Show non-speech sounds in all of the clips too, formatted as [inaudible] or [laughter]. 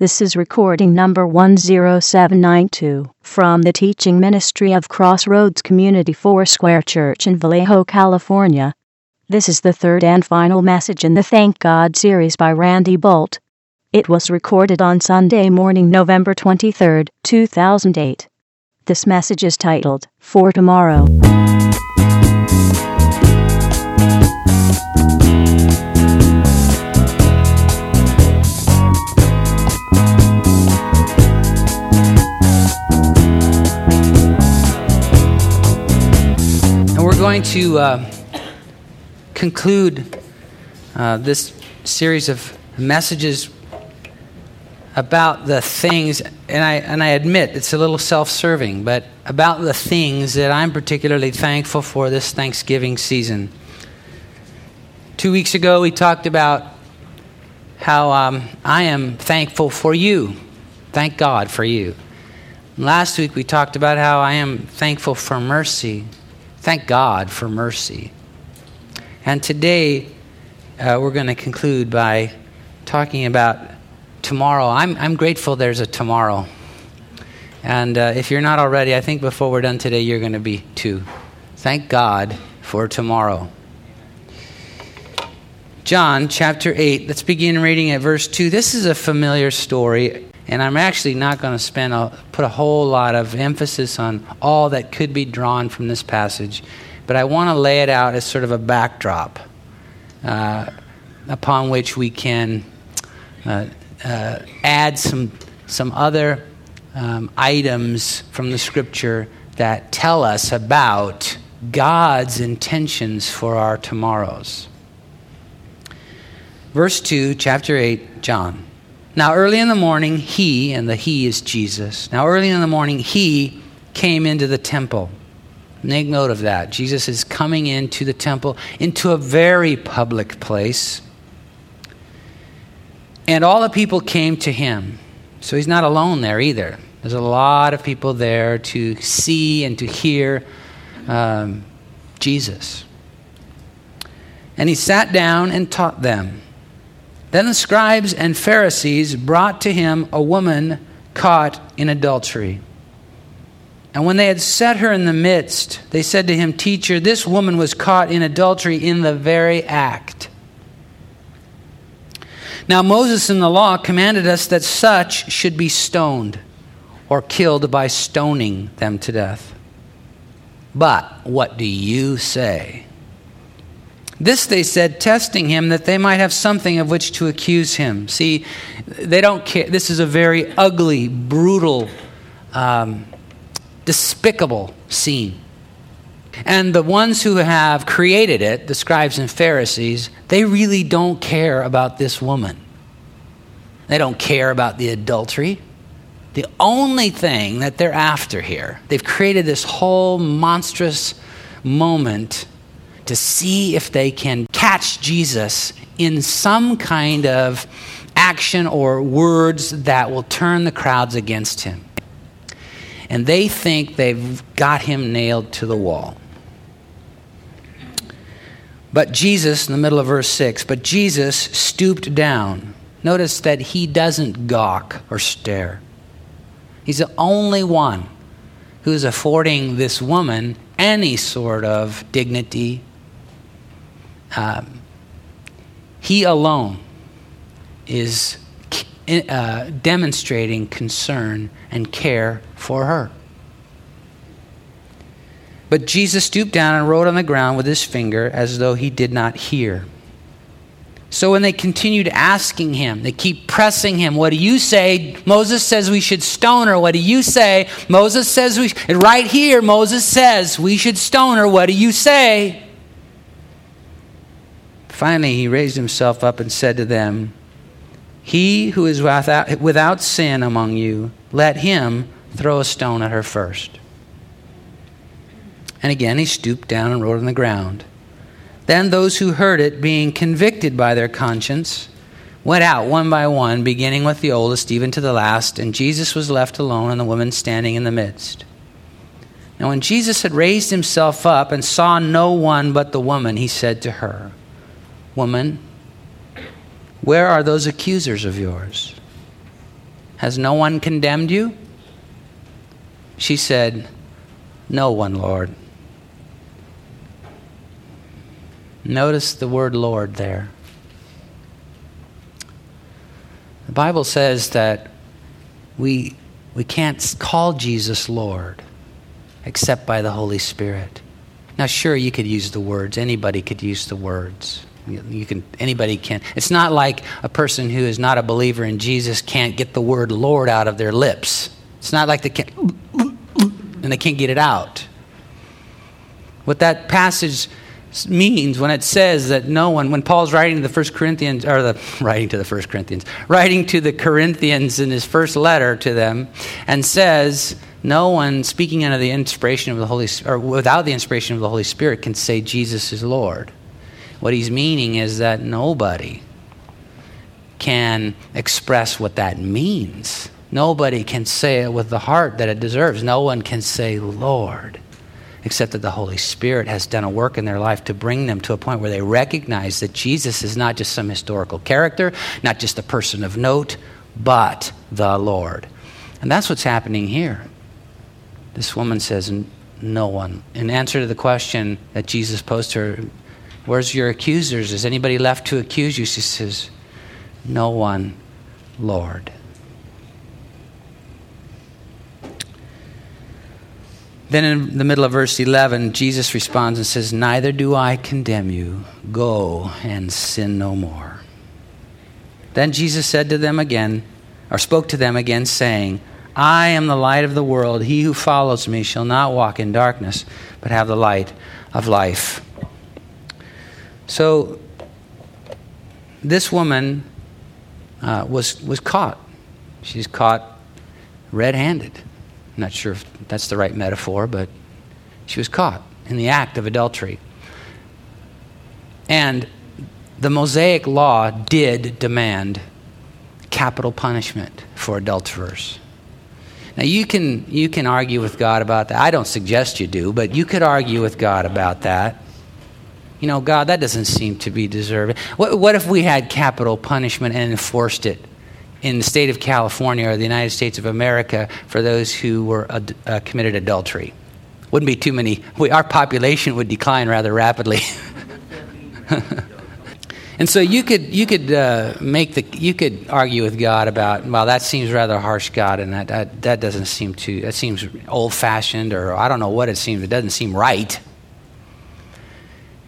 This is recording number 10792 from the teaching ministry of Crossroads Community Foursquare Church in Vallejo, California. This is the third and final message in the Thank God series by Randy Boldt. It was recorded on Sunday morning, November 23, 2008. This message is titled, For Tomorrow. Going to uh, conclude uh, this series of messages about the things, and I, and I admit it's a little self serving, but about the things that I'm particularly thankful for this Thanksgiving season. Two weeks ago, we talked about how um, I am thankful for you. Thank God for you. Last week, we talked about how I am thankful for mercy. Thank God for mercy. And today, uh, we're going to conclude by talking about tomorrow. I'm, I'm grateful there's a tomorrow. And uh, if you're not already, I think before we're done today, you're going to be too. Thank God for tomorrow. John chapter 8, let's begin reading at verse 2. This is a familiar story. And I'm actually not going to spend a, put a whole lot of emphasis on all that could be drawn from this passage, but I want to lay it out as sort of a backdrop uh, upon which we can uh, uh, add some some other um, items from the Scripture that tell us about God's intentions for our tomorrows. Verse 2, chapter 8, John. Now, early in the morning, he, and the he is Jesus, now early in the morning, he came into the temple. Make note of that. Jesus is coming into the temple, into a very public place. And all the people came to him. So he's not alone there either. There's a lot of people there to see and to hear um, Jesus. And he sat down and taught them. Then the scribes and Pharisees brought to him a woman caught in adultery. And when they had set her in the midst, they said to him, Teacher, this woman was caught in adultery in the very act. Now, Moses in the law commanded us that such should be stoned or killed by stoning them to death. But what do you say? This they said, testing him that they might have something of which to accuse him. See, they don't care. This is a very ugly, brutal, um, despicable scene. And the ones who have created it, the scribes and Pharisees, they really don't care about this woman. They don't care about the adultery. The only thing that they're after here, they've created this whole monstrous moment to see if they can catch Jesus in some kind of action or words that will turn the crowds against him. And they think they've got him nailed to the wall. But Jesus, in the middle of verse 6, but Jesus stooped down. Notice that he doesn't gawk or stare. He's the only one who's affording this woman any sort of dignity um, he alone is uh, demonstrating concern and care for her. But Jesus stooped down and wrote on the ground with his finger as though he did not hear. So when they continued asking him, they keep pressing him, What do you say? Moses says we should stone her. What do you say? Moses says we, And right here, Moses says we should stone her. What do you say? Finally, he raised himself up and said to them, He who is without, without sin among you, let him throw a stone at her first. And again he stooped down and wrote on the ground. Then those who heard it, being convicted by their conscience, went out one by one, beginning with the oldest, even to the last, and Jesus was left alone, and the woman standing in the midst. Now, when Jesus had raised himself up and saw no one but the woman, he said to her, Woman, where are those accusers of yours? Has no one condemned you? She said, No one, Lord. Notice the word Lord there. The Bible says that we, we can't call Jesus Lord except by the Holy Spirit. Now, sure, you could use the words. Anybody could use the words. You can, anybody can. It's not like a person who is not a believer in Jesus can't get the word Lord out of their lips. It's not like they can't, and they can't get it out. What that passage means when it says that no one, when Paul's writing to the First Corinthians, or the [laughs] writing to the First Corinthians, writing to the Corinthians in his first letter to them, and says, no one speaking under the inspiration of the Holy or without the inspiration of the Holy Spirit can say Jesus is Lord. What he's meaning is that nobody can express what that means. Nobody can say it with the heart that it deserves. No one can say Lord except that the Holy Spirit has done a work in their life to bring them to a point where they recognize that Jesus is not just some historical character, not just a person of note, but the Lord. And that's what's happening here. This woman says, No one. In answer to the question that Jesus posed to her, Where's your accusers? Is anybody left to accuse you? She says, No one, Lord. Then in the middle of verse 11, Jesus responds and says, Neither do I condemn you. Go and sin no more. Then Jesus said to them again, or spoke to them again, saying, I am the light of the world. He who follows me shall not walk in darkness, but have the light of life. So, this woman uh, was, was caught. She's caught red handed. Not sure if that's the right metaphor, but she was caught in the act of adultery. And the Mosaic law did demand capital punishment for adulterers. Now, you can, you can argue with God about that. I don't suggest you do, but you could argue with God about that. You know, God, that doesn't seem to be deserving. What, what if we had capital punishment and enforced it in the state of California or the United States of America for those who were uh, committed adultery. Wouldn't be too many. We, our population would decline rather rapidly. [laughs] and so you could you could uh, make the you could argue with God about well that seems rather harsh God and that that, that doesn't seem to that seems old fashioned or I don't know what it seems it doesn't seem right.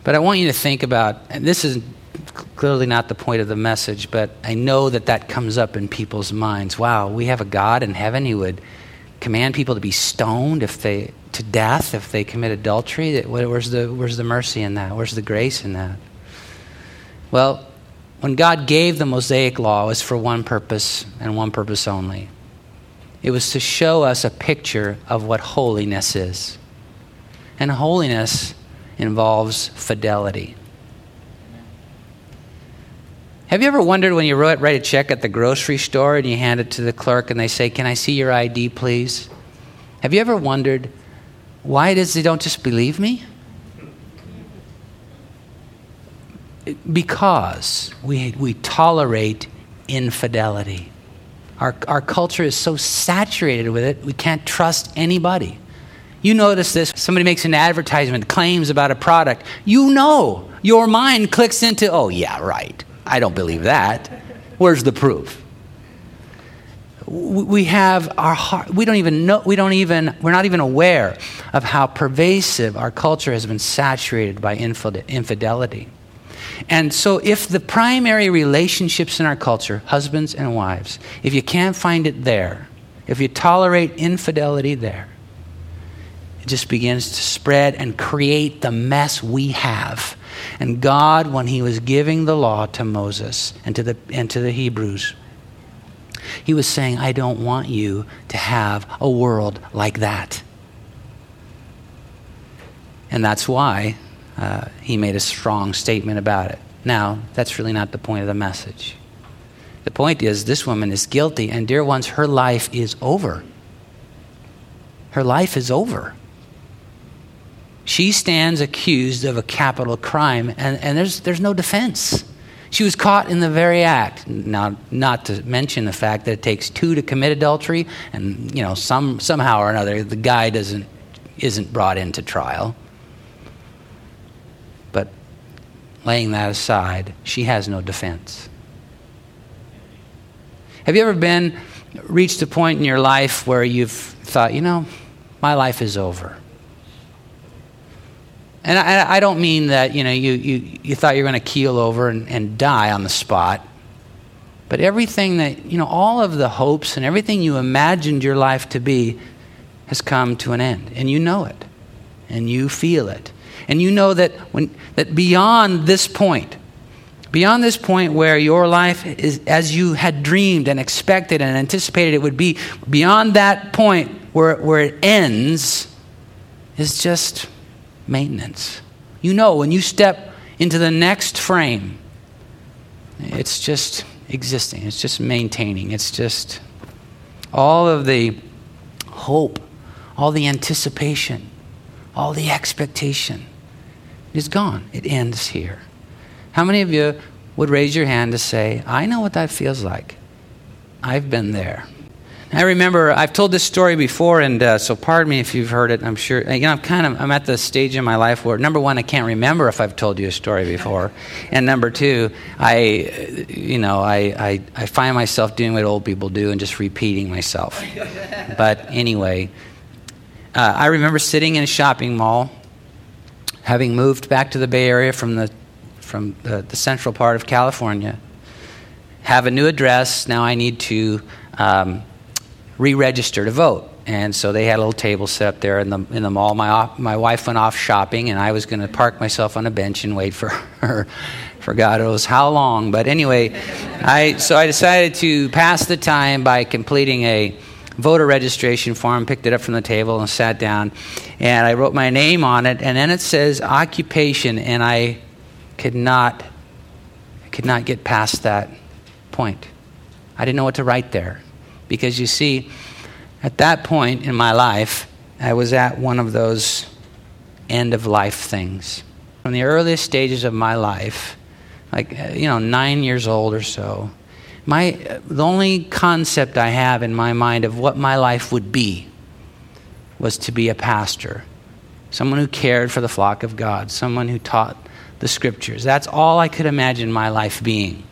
But I want you to think about and this is clearly not the point of the message, but I know that that comes up in people's minds. Wow, we have a God in heaven who would command people to be stoned if they to death if they commit adultery. Where's the where's the mercy in that? Where's the grace in that? Well, when God gave the Mosaic law, it was for one purpose and one purpose only. It was to show us a picture of what holiness is. And holiness involves fidelity. Have you ever wondered when you write, a check at the grocery store and you hand it to the clerk and they say, Can I see your ID, please? Have you ever wondered why it is they don't just believe me? Because we, we tolerate infidelity. Our, our culture is so saturated with it, we can't trust anybody. You notice this somebody makes an advertisement, claims about a product. You know, your mind clicks into, oh, yeah, right. I don't believe that. Where's the proof? We have our heart, we don't even know, we don't even, we're not even aware of how pervasive our culture has been saturated by infidelity. And so, if the primary relationships in our culture, husbands and wives, if you can't find it there, if you tolerate infidelity there, it just begins to spread and create the mess we have and God, when He was giving the law to Moses and to the, and to the Hebrews, He was saying, I don't want you to have a world like that. And that's why uh, He made a strong statement about it. Now, that's really not the point of the message. The point is, this woman is guilty, and dear ones, her life is over. Her life is over. She stands accused of a capital crime, and, and there's, there's no defense. She was caught in the very act. Now, not to mention the fact that it takes two to commit adultery, and you know, some somehow or another, the guy doesn't isn't brought into trial. But laying that aside, she has no defense. Have you ever been reached a point in your life where you've thought, you know, my life is over? And I, I don't mean that, you know, you, you, you thought you were going to keel over and, and die on the spot. But everything that, you know, all of the hopes and everything you imagined your life to be has come to an end. And you know it. And you feel it. And you know that, when, that beyond this point, beyond this point where your life is as you had dreamed and expected and anticipated it would be, beyond that point where, where it ends, is just maintenance. You know, when you step into the next frame, it's just existing, it's just maintaining, it's just all of the hope, all the anticipation, all the expectation is gone. It ends here. How many of you would raise your hand to say, I know what that feels like? I've been there. I remember I've told this story before, and uh, so pardon me if you've heard it. I'm sure you know I'm kind of I'm at the stage in my life where number one I can't remember if I've told you a story before, and number two I you know I I, I find myself doing what old people do and just repeating myself. but anyway, uh, I remember sitting in a shopping mall, having moved back to the Bay Area from the from the, the central part of California, have a new address. Now I need to. Um, re register to vote. And so they had a little table set up there in the, in the mall. My, my wife went off shopping, and I was going to park myself on a bench and wait for [laughs] her for God knows how long. But anyway, I, so I decided to pass the time by completing a voter registration form, picked it up from the table, and sat down. And I wrote my name on it, and then it says occupation, and I could not, I could not get past that point. I didn't know what to write there. Because you see, at that point in my life, I was at one of those end of life things. From the earliest stages of my life, like, uh, you know, nine years old or so, my, uh, the only concept I have in my mind of what my life would be was to be a pastor, someone who cared for the flock of God, someone who taught the scriptures. That's all I could imagine my life being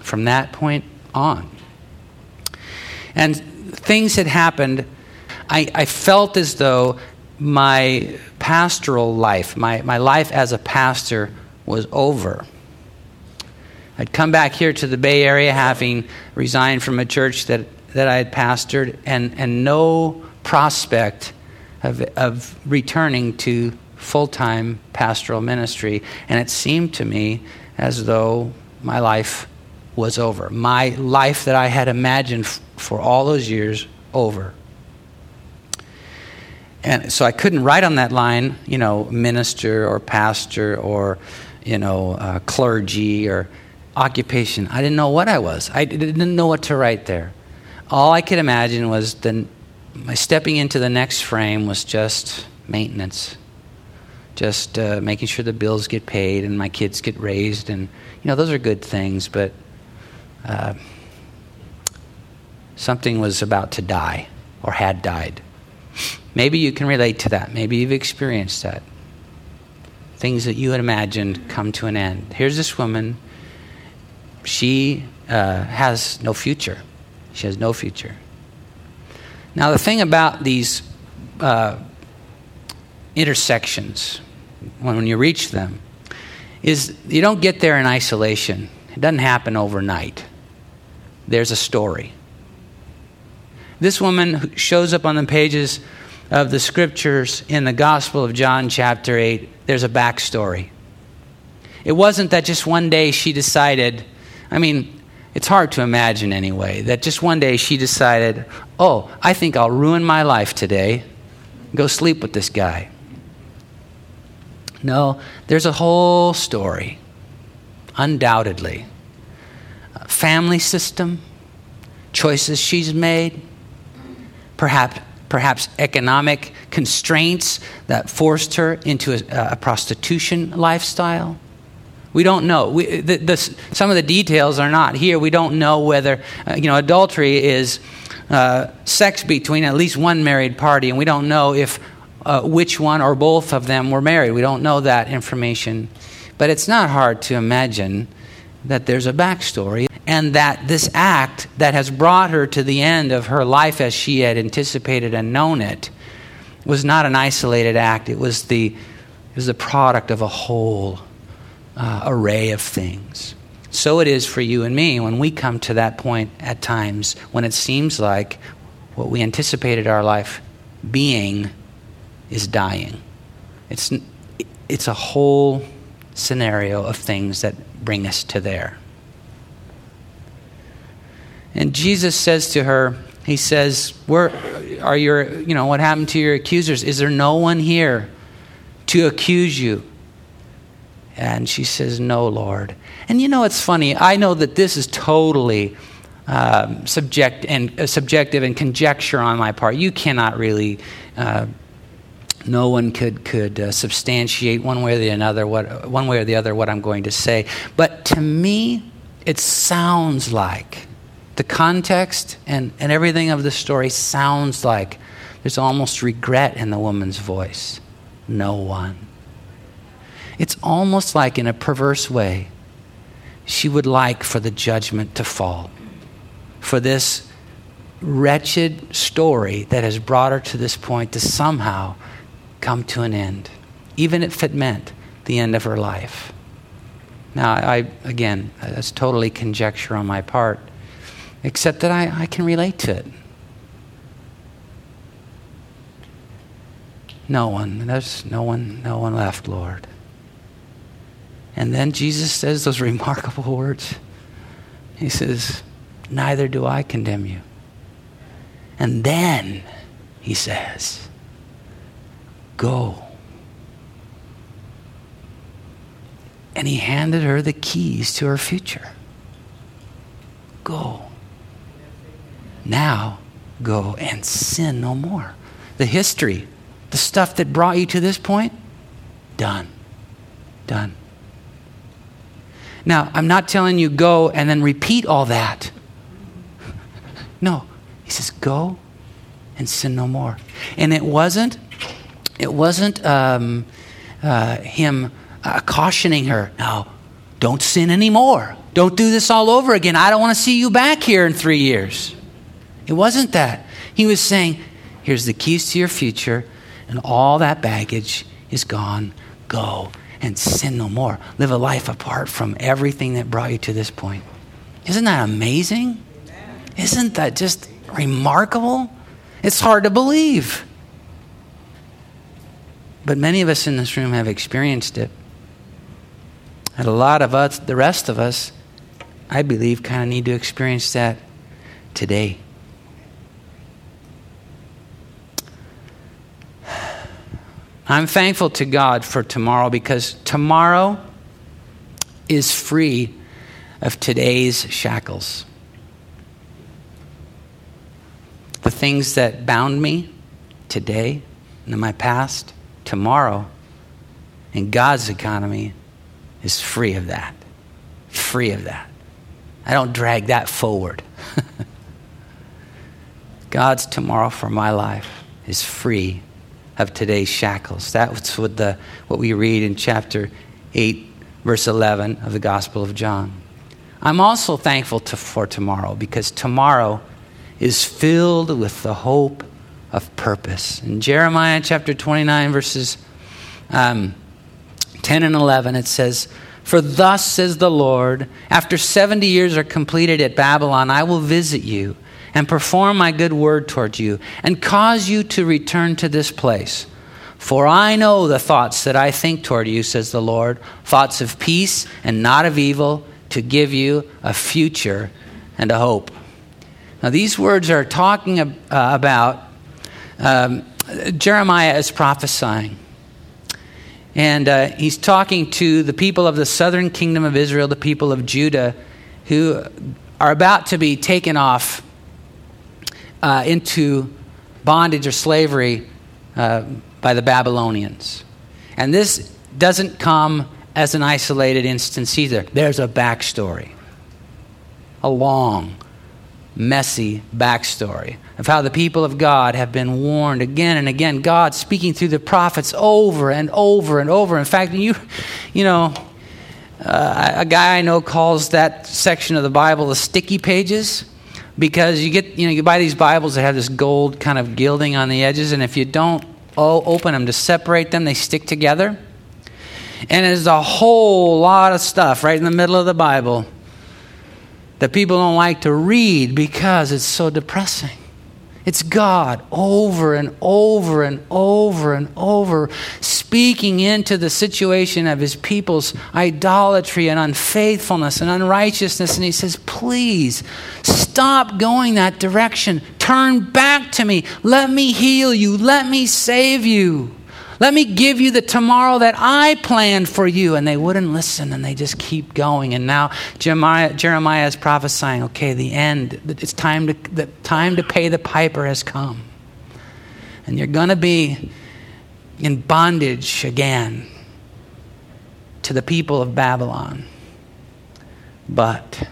from that point on. And things had happened. I, I felt as though my pastoral life, my, my life as a pastor, was over. I'd come back here to the Bay Area having resigned from a church that, that I had pastored and, and no prospect of, of returning to full time pastoral ministry. And it seemed to me as though my life was over. My life that I had imagined for all those years over. And so I couldn't write on that line, you know, minister or pastor or, you know, uh, clergy or occupation. I didn't know what I was. I didn't know what to write there. All I could imagine was the, my stepping into the next frame was just maintenance, just uh, making sure the bills get paid and my kids get raised, and you know those are good things. But uh, something was about to die or had died. Maybe you can relate to that. Maybe you've experienced that. Things that you had imagined come to an end. Here's this woman. She uh, has no future. She has no future. Now, the thing about these uh, intersections, when you reach them, is you don't get there in isolation. It doesn't happen overnight. There's a story. This woman shows up on the pages of the scriptures in the Gospel of John, chapter 8. There's a backstory. It wasn't that just one day she decided, I mean, it's hard to imagine anyway, that just one day she decided, oh, I think I'll ruin my life today, go sleep with this guy. No, there's a whole story, undoubtedly. family system, choices she's made, perhaps, perhaps economic constraints that forced her into a, a prostitution lifestyle. We don't know. We, the, the, some of the details are not here. We don't know whether, uh, you know, adultery is uh, sex between at least one married party, and we don't know if uh, which one or both of them were married. We don't know that information. But it's not hard to imagine that there's a backstory and that this act that has brought her to the end of her life as she had anticipated and known it was not an isolated act. It was the, it was the product of a whole uh, array of things. So it is for you and me when we come to that point at times when it seems like what we anticipated our life being is dying. It's, it's a whole scenario of things that bring us to there. And Jesus says to her, He says, Where are your, you know, what happened to your accusers? Is there no one here to accuse you? And she says, No, Lord. And you know, it's funny. I know that this is totally um, subject and uh, subjective and conjecture on my part. You cannot really. Uh, no one could could uh, substantiate one way or the other what one way or the other what I'm going to say. But to me, it sounds like the context and, and everything of the story sounds like there's almost regret in the woman's voice. No one. It's almost like, in a perverse way, she would like for the judgment to fall. For this wretched story that has brought her to this point to somehow come to an end, even if it meant the end of her life. Now, I, again, that's totally conjecture on my part, except that I, I can relate to it. No one, there's no one, no one left, Lord. And then Jesus says those [laughs] remarkable words. He says, Neither do I condemn you. And then he says, Go. And he handed her the keys to her future. Go. Now, go and sin no more. The history, the stuff that brought you to this point, done. Done. Now, I'm not telling you go and then repeat all that. [laughs] No. He says, go and sin no more. And it wasn't, it wasn't um, uh, him uh, cautioning her, no, don't sin anymore. Don't do this all over again. I don't want to see you back here in three years. It wasn't that. He was saying, here's the keys to your future, and all that baggage is gone. Go and sin no more. Live a life apart from everything that brought you to this point. Isn't that amazing? Isn't that just remarkable? It's hard to believe. But many of us in this room have experienced it. And a lot of us, the rest of us, I believe, kind of need to experience that today. I'm thankful to God for tomorrow because tomorrow is free of today's shackles. The things that bound me today and in my past, tomorrow, in God's economy, is free of that. Free of that. I don't drag that forward. [laughs] God's tomorrow for my life is free of today's shackles. That's what, the, what we read in chapter 8, verse 11 of the Gospel of John. I'm also thankful to, for tomorrow because tomorrow is filled with the hope of purpose. In Jeremiah chapter 29, verses um, 10 and 11, it says, For thus says the Lord, after 70 years are completed at Babylon, I will visit you and perform my good word toward you, and cause you to return to this place. For I know the thoughts that I think toward you, says the Lord thoughts of peace and not of evil, to give you a future and a hope. Now, these words are talking uh, about um, Jeremiah is prophesying. And uh, he's talking to the people of the southern kingdom of Israel, the people of Judah, who are about to be taken off uh, into bondage or slavery uh, by the Babylonians. And this doesn't come as an isolated instance either. There's a backstory, a long, messy backstory of how the people of God have been warned again and again. God speaking through the prophets over and over and over. In fact, you, you know, uh, a guy I know calls that section of the Bible the sticky pages because you get, you know, you buy these Bibles that have this gold kind of gilding on the edges, and if you don't open them to separate them, they stick together. And there's a whole lot of stuff right in the middle of the Bible that people don't like to read because it's so depressing. It's God over and over and over and over speaking into the situation of his people's idolatry and unfaithfulness and unrighteousness. And he says, Please stop going that direction. Turn back to me. Let me heal you. Let me save you. Let me give you the tomorrow that I planned for you. And they wouldn't listen and they just keep going. And now Jeremiah, Jeremiah is prophesying okay, the end, it's time to, the time to pay the piper has come. And you're going to be in bondage again to the people of Babylon. But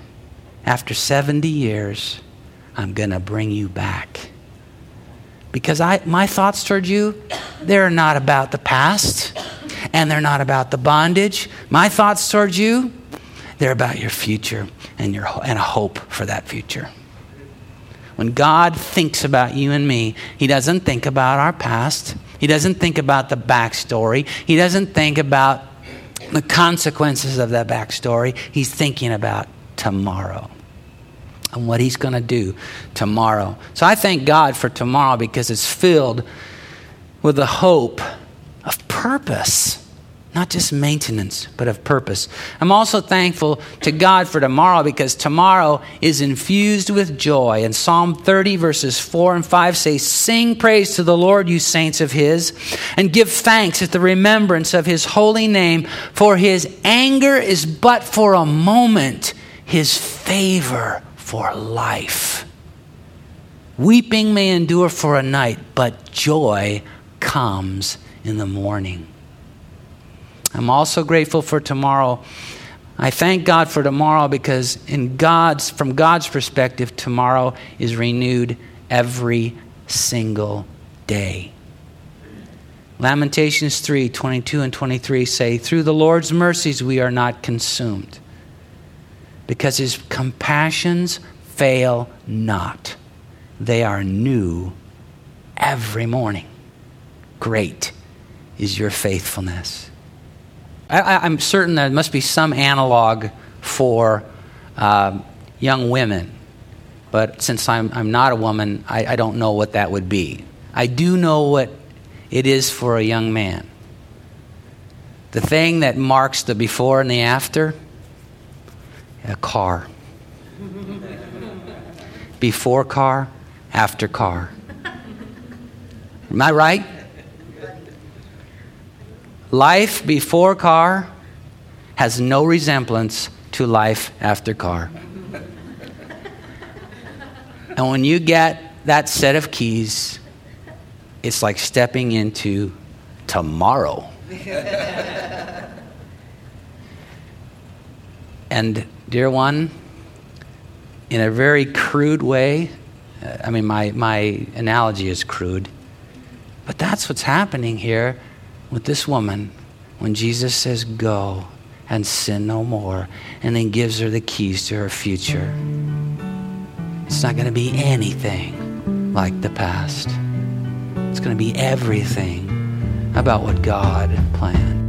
after 70 years, I'm going to bring you back because I, my thoughts toward you, they're not about the past and they're not about the bondage. My thoughts toward you, they're about your future and, your, and a hope for that future. When God thinks about you and me, He doesn't think about our past. He doesn't think about the backstory. He doesn't think about the consequences of that backstory. He's thinking about tomorrow and what He's going to do tomorrow. So I thank God for tomorrow because it's filled with the hope of purpose. Not just maintenance, but of purpose. I'm also thankful to God for tomorrow because tomorrow is infused with joy. And Psalm 30, verses 4 and 5 say, Sing praise to the Lord, you saints of His, and give thanks at the remembrance of His holy name, for His anger is but for a moment, His favor for life. Weeping may endure for a night, but joy comes in the morning. I'm also grateful for tomorrow. I thank God for tomorrow because in God's from God's perspective tomorrow is renewed every single day. Lamentations 3 22 and 23 say, Through the Lord's mercies we are not consumed because his compassions fail not. They are new every morning. Great is your faithfulness. I, am certain there must be some analog for uh, young women, but since I'm, I'm not a woman, I, I don't know what that would be. I do know what it is for a young man. The thing that marks the before and the after a car. Before car, after car. Am I right? Life before car has no resemblance to life after car. And when you get that set of keys, it's like stepping into tomorrow. [laughs] and Dear one, in a very crude way, uh, I mean, my, my analogy is crude, but that's what's happening here with this woman when Jesus says, Go and sin no more, and then gives her the keys to her future. It's not going to be anything like the past, it's going to be everything about what God planned.